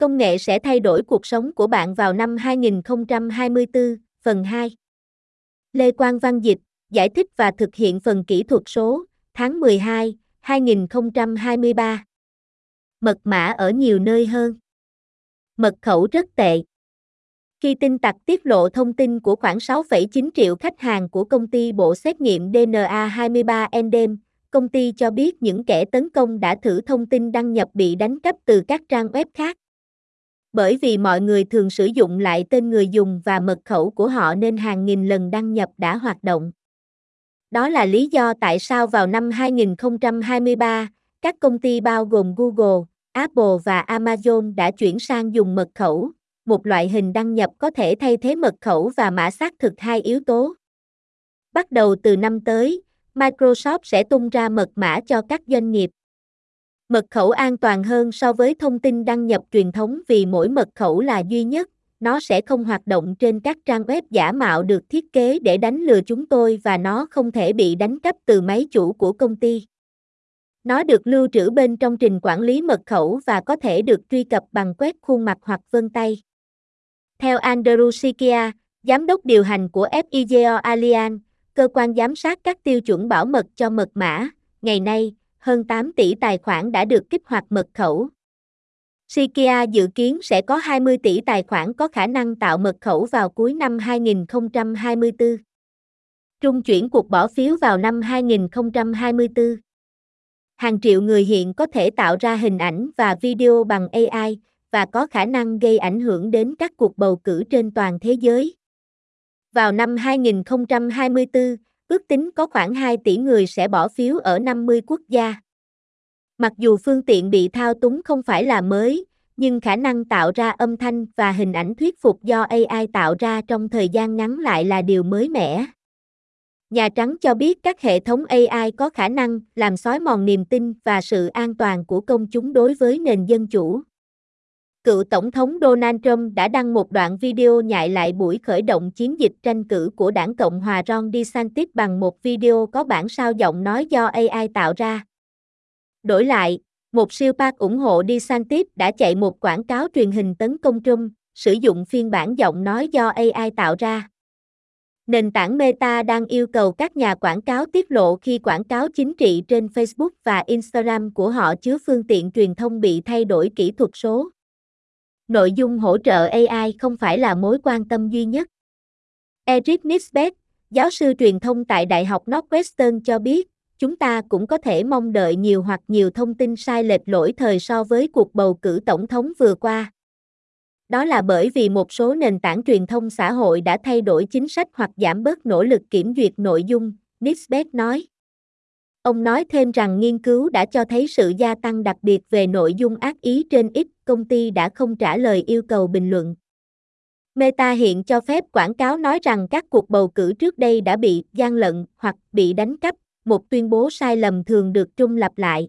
Công nghệ sẽ thay đổi cuộc sống của bạn vào năm 2024, phần 2. Lê Quang Văn Dịch, giải thích và thực hiện phần kỹ thuật số, tháng 12, 2023. Mật mã ở nhiều nơi hơn. Mật khẩu rất tệ. Khi tin tặc tiết lộ thông tin của khoảng 6,9 triệu khách hàng của công ty bộ xét nghiệm DNA 23 Endem, công ty cho biết những kẻ tấn công đã thử thông tin đăng nhập bị đánh cắp từ các trang web khác. Bởi vì mọi người thường sử dụng lại tên người dùng và mật khẩu của họ nên hàng nghìn lần đăng nhập đã hoạt động. Đó là lý do tại sao vào năm 2023, các công ty bao gồm Google, Apple và Amazon đã chuyển sang dùng mật khẩu, một loại hình đăng nhập có thể thay thế mật khẩu và mã xác thực hai yếu tố. Bắt đầu từ năm tới, Microsoft sẽ tung ra mật mã cho các doanh nghiệp. Mật khẩu an toàn hơn so với thông tin đăng nhập truyền thống vì mỗi mật khẩu là duy nhất, nó sẽ không hoạt động trên các trang web giả mạo được thiết kế để đánh lừa chúng tôi và nó không thể bị đánh cắp từ máy chủ của công ty. Nó được lưu trữ bên trong trình quản lý mật khẩu và có thể được truy cập bằng quét khuôn mặt hoặc vân tay. Theo Andrew Sikia, giám đốc điều hành của FIGO Allianz, cơ quan giám sát các tiêu chuẩn bảo mật cho mật mã, ngày nay, hơn 8 tỷ tài khoản đã được kích hoạt mật khẩu. Sikia dự kiến sẽ có 20 tỷ tài khoản có khả năng tạo mật khẩu vào cuối năm 2024. Trung chuyển cuộc bỏ phiếu vào năm 2024. Hàng triệu người hiện có thể tạo ra hình ảnh và video bằng AI và có khả năng gây ảnh hưởng đến các cuộc bầu cử trên toàn thế giới. Vào năm 2024, ước tính có khoảng 2 tỷ người sẽ bỏ phiếu ở 50 quốc gia. Mặc dù phương tiện bị thao túng không phải là mới, nhưng khả năng tạo ra âm thanh và hình ảnh thuyết phục do AI tạo ra trong thời gian ngắn lại là điều mới mẻ. Nhà Trắng cho biết các hệ thống AI có khả năng làm xói mòn niềm tin và sự an toàn của công chúng đối với nền dân chủ. Cựu Tổng thống Donald Trump đã đăng một đoạn video nhại lại buổi khởi động chiến dịch tranh cử của đảng Cộng hòa Ron DeSantis bằng một video có bản sao giọng nói do AI tạo ra. Đổi lại, một siêu park ủng hộ DeSantis đã chạy một quảng cáo truyền hình tấn công Trump, sử dụng phiên bản giọng nói do AI tạo ra. Nền tảng Meta đang yêu cầu các nhà quảng cáo tiết lộ khi quảng cáo chính trị trên Facebook và Instagram của họ chứa phương tiện truyền thông bị thay đổi kỹ thuật số. Nội dung hỗ trợ AI không phải là mối quan tâm duy nhất. Eric Nisbet, giáo sư truyền thông tại Đại học Northwestern cho biết, chúng ta cũng có thể mong đợi nhiều hoặc nhiều thông tin sai lệch lỗi thời so với cuộc bầu cử tổng thống vừa qua. Đó là bởi vì một số nền tảng truyền thông xã hội đã thay đổi chính sách hoặc giảm bớt nỗ lực kiểm duyệt nội dung, Nisbet nói. Ông nói thêm rằng nghiên cứu đã cho thấy sự gia tăng đặc biệt về nội dung ác ý trên X, công ty đã không trả lời yêu cầu bình luận. Meta hiện cho phép quảng cáo nói rằng các cuộc bầu cử trước đây đã bị gian lận hoặc bị đánh cắp, một tuyên bố sai lầm thường được trung lặp lại.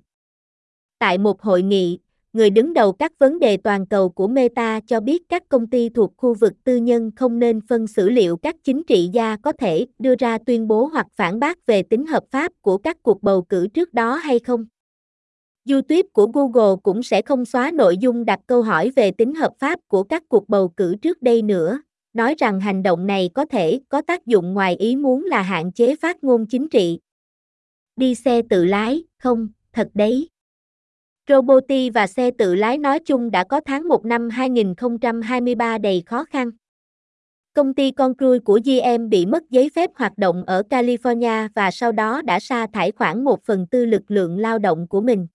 Tại một hội nghị, người đứng đầu các vấn đề toàn cầu của Meta cho biết các công ty thuộc khu vực tư nhân không nên phân xử liệu các chính trị gia có thể đưa ra tuyên bố hoặc phản bác về tính hợp pháp của các cuộc bầu cử trước đó hay không. YouTube của Google cũng sẽ không xóa nội dung đặt câu hỏi về tính hợp pháp của các cuộc bầu cử trước đây nữa, nói rằng hành động này có thể có tác dụng ngoài ý muốn là hạn chế phát ngôn chính trị. Đi xe tự lái, không, thật đấy. Roboti và xe tự lái nói chung đã có tháng 1 năm 2023 đầy khó khăn. Công ty con cruise của GM bị mất giấy phép hoạt động ở California và sau đó đã sa thải khoảng một phần tư lực lượng lao động của mình.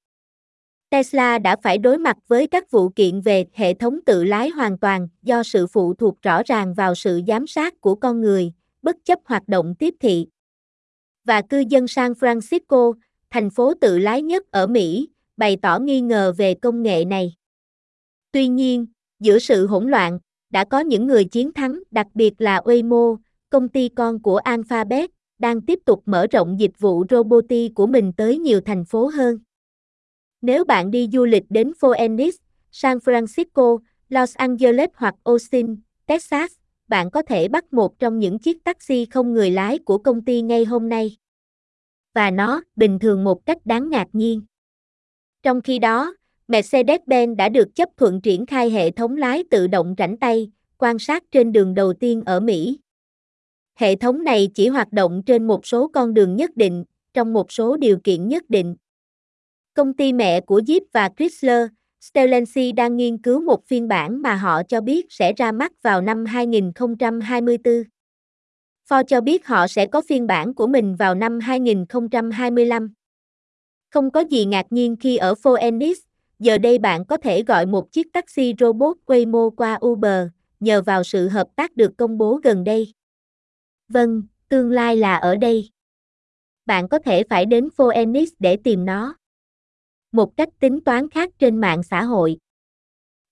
Tesla đã phải đối mặt với các vụ kiện về hệ thống tự lái hoàn toàn do sự phụ thuộc rõ ràng vào sự giám sát của con người, bất chấp hoạt động tiếp thị. Và cư dân San Francisco, thành phố tự lái nhất ở Mỹ, bày tỏ nghi ngờ về công nghệ này. Tuy nhiên, giữa sự hỗn loạn, đã có những người chiến thắng, đặc biệt là Waymo, công ty con của Alphabet, đang tiếp tục mở rộng dịch vụ roboti của mình tới nhiều thành phố hơn. Nếu bạn đi du lịch đến Phoenix, San Francisco, Los Angeles hoặc Austin, Texas, bạn có thể bắt một trong những chiếc taxi không người lái của công ty ngay hôm nay. Và nó bình thường một cách đáng ngạc nhiên. Trong khi đó, Mercedes-Benz đã được chấp thuận triển khai hệ thống lái tự động rảnh tay, quan sát trên đường đầu tiên ở Mỹ. Hệ thống này chỉ hoạt động trên một số con đường nhất định, trong một số điều kiện nhất định. Công ty mẹ của Jeep và Chrysler, Stellantis đang nghiên cứu một phiên bản mà họ cho biết sẽ ra mắt vào năm 2024. Ford cho biết họ sẽ có phiên bản của mình vào năm 2025. Không có gì ngạc nhiên khi ở Phoenix, giờ đây bạn có thể gọi một chiếc taxi robot Waymo qua Uber, nhờ vào sự hợp tác được công bố gần đây. Vâng, tương lai là ở đây. Bạn có thể phải đến Phoenix để tìm nó. Một cách tính toán khác trên mạng xã hội.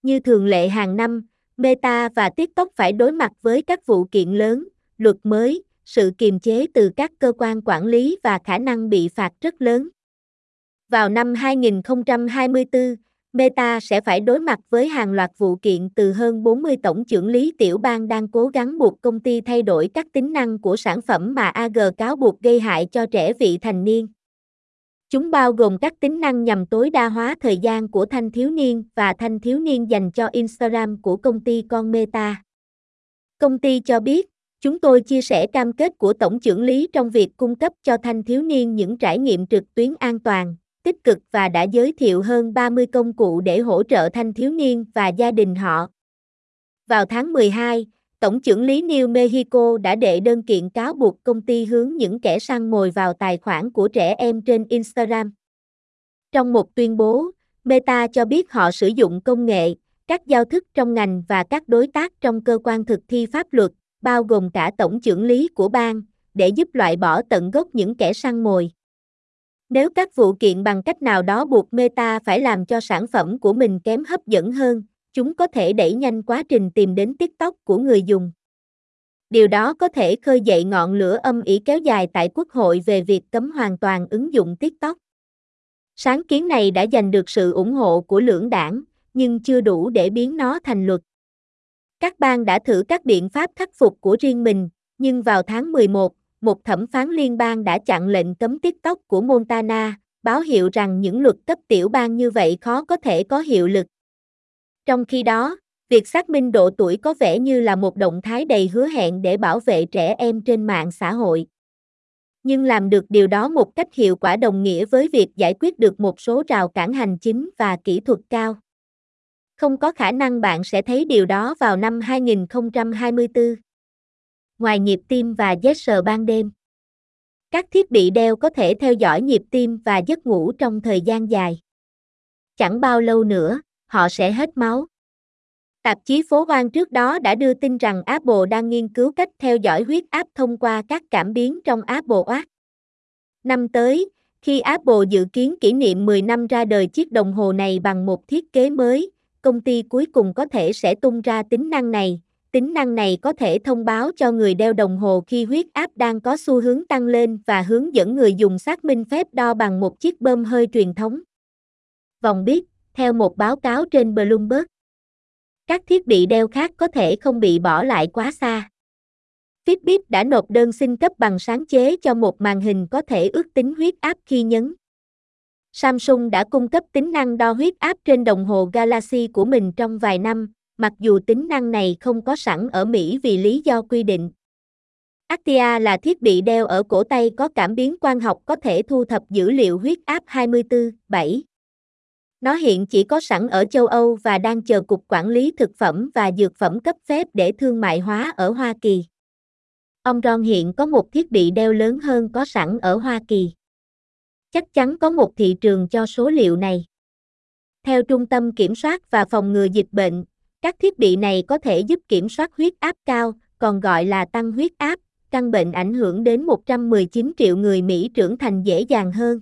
Như thường lệ hàng năm, Meta và TikTok phải đối mặt với các vụ kiện lớn, luật mới, sự kiềm chế từ các cơ quan quản lý và khả năng bị phạt rất lớn. Vào năm 2024, Meta sẽ phải đối mặt với hàng loạt vụ kiện từ hơn 40 tổng trưởng lý tiểu bang đang cố gắng buộc công ty thay đổi các tính năng của sản phẩm mà AG cáo buộc gây hại cho trẻ vị thành niên. Chúng bao gồm các tính năng nhằm tối đa hóa thời gian của thanh thiếu niên và thanh thiếu niên dành cho Instagram của công ty con Meta. Công ty cho biết, chúng tôi chia sẻ cam kết của tổng trưởng lý trong việc cung cấp cho thanh thiếu niên những trải nghiệm trực tuyến an toàn, tích cực và đã giới thiệu hơn 30 công cụ để hỗ trợ thanh thiếu niên và gia đình họ. Vào tháng 12, Tổng trưởng lý New Mexico đã đệ đơn kiện cáo buộc công ty hướng những kẻ săn mồi vào tài khoản của trẻ em trên Instagram. Trong một tuyên bố, Meta cho biết họ sử dụng công nghệ, các giao thức trong ngành và các đối tác trong cơ quan thực thi pháp luật, bao gồm cả tổng trưởng lý của bang, để giúp loại bỏ tận gốc những kẻ săn mồi. Nếu các vụ kiện bằng cách nào đó buộc Meta phải làm cho sản phẩm của mình kém hấp dẫn hơn, chúng có thể đẩy nhanh quá trình tìm đến TikTok của người dùng. Điều đó có thể khơi dậy ngọn lửa âm ỉ kéo dài tại Quốc hội về việc cấm hoàn toàn ứng dụng TikTok. Sáng kiến này đã giành được sự ủng hộ của lưỡng đảng, nhưng chưa đủ để biến nó thành luật. Các bang đã thử các biện pháp khắc phục của riêng mình, nhưng vào tháng 11, một thẩm phán liên bang đã chặn lệnh cấm TikTok của Montana, báo hiệu rằng những luật cấp tiểu bang như vậy khó có thể có hiệu lực. Trong khi đó, việc xác minh độ tuổi có vẻ như là một động thái đầy hứa hẹn để bảo vệ trẻ em trên mạng xã hội. Nhưng làm được điều đó một cách hiệu quả đồng nghĩa với việc giải quyết được một số rào cản hành chính và kỹ thuật cao. Không có khả năng bạn sẽ thấy điều đó vào năm 2024 ngoài nhịp tim và giấc sờ ban đêm. Các thiết bị đeo có thể theo dõi nhịp tim và giấc ngủ trong thời gian dài. Chẳng bao lâu nữa, họ sẽ hết máu. Tạp chí phố hoang trước đó đã đưa tin rằng Apple đang nghiên cứu cách theo dõi huyết áp thông qua các cảm biến trong Apple Watch. Năm tới, khi Apple dự kiến kỷ niệm 10 năm ra đời chiếc đồng hồ này bằng một thiết kế mới, công ty cuối cùng có thể sẽ tung ra tính năng này, Tính năng này có thể thông báo cho người đeo đồng hồ khi huyết áp đang có xu hướng tăng lên và hướng dẫn người dùng xác minh phép đo bằng một chiếc bơm hơi truyền thống. Vòng biết, theo một báo cáo trên Bloomberg, các thiết bị đeo khác có thể không bị bỏ lại quá xa. Fitbit đã nộp đơn xin cấp bằng sáng chế cho một màn hình có thể ước tính huyết áp khi nhấn. Samsung đã cung cấp tính năng đo huyết áp trên đồng hồ Galaxy của mình trong vài năm, mặc dù tính năng này không có sẵn ở Mỹ vì lý do quy định. Actia là thiết bị đeo ở cổ tay có cảm biến quang học có thể thu thập dữ liệu huyết áp 24/7. Nó hiện chỉ có sẵn ở châu Âu và đang chờ Cục Quản lý Thực phẩm và Dược phẩm cấp phép để thương mại hóa ở Hoa Kỳ. Ông Ron hiện có một thiết bị đeo lớn hơn có sẵn ở Hoa Kỳ. Chắc chắn có một thị trường cho số liệu này. Theo Trung tâm Kiểm soát và Phòng ngừa Dịch bệnh, các thiết bị này có thể giúp kiểm soát huyết áp cao, còn gọi là tăng huyết áp, căn bệnh ảnh hưởng đến 119 triệu người Mỹ trưởng thành dễ dàng hơn.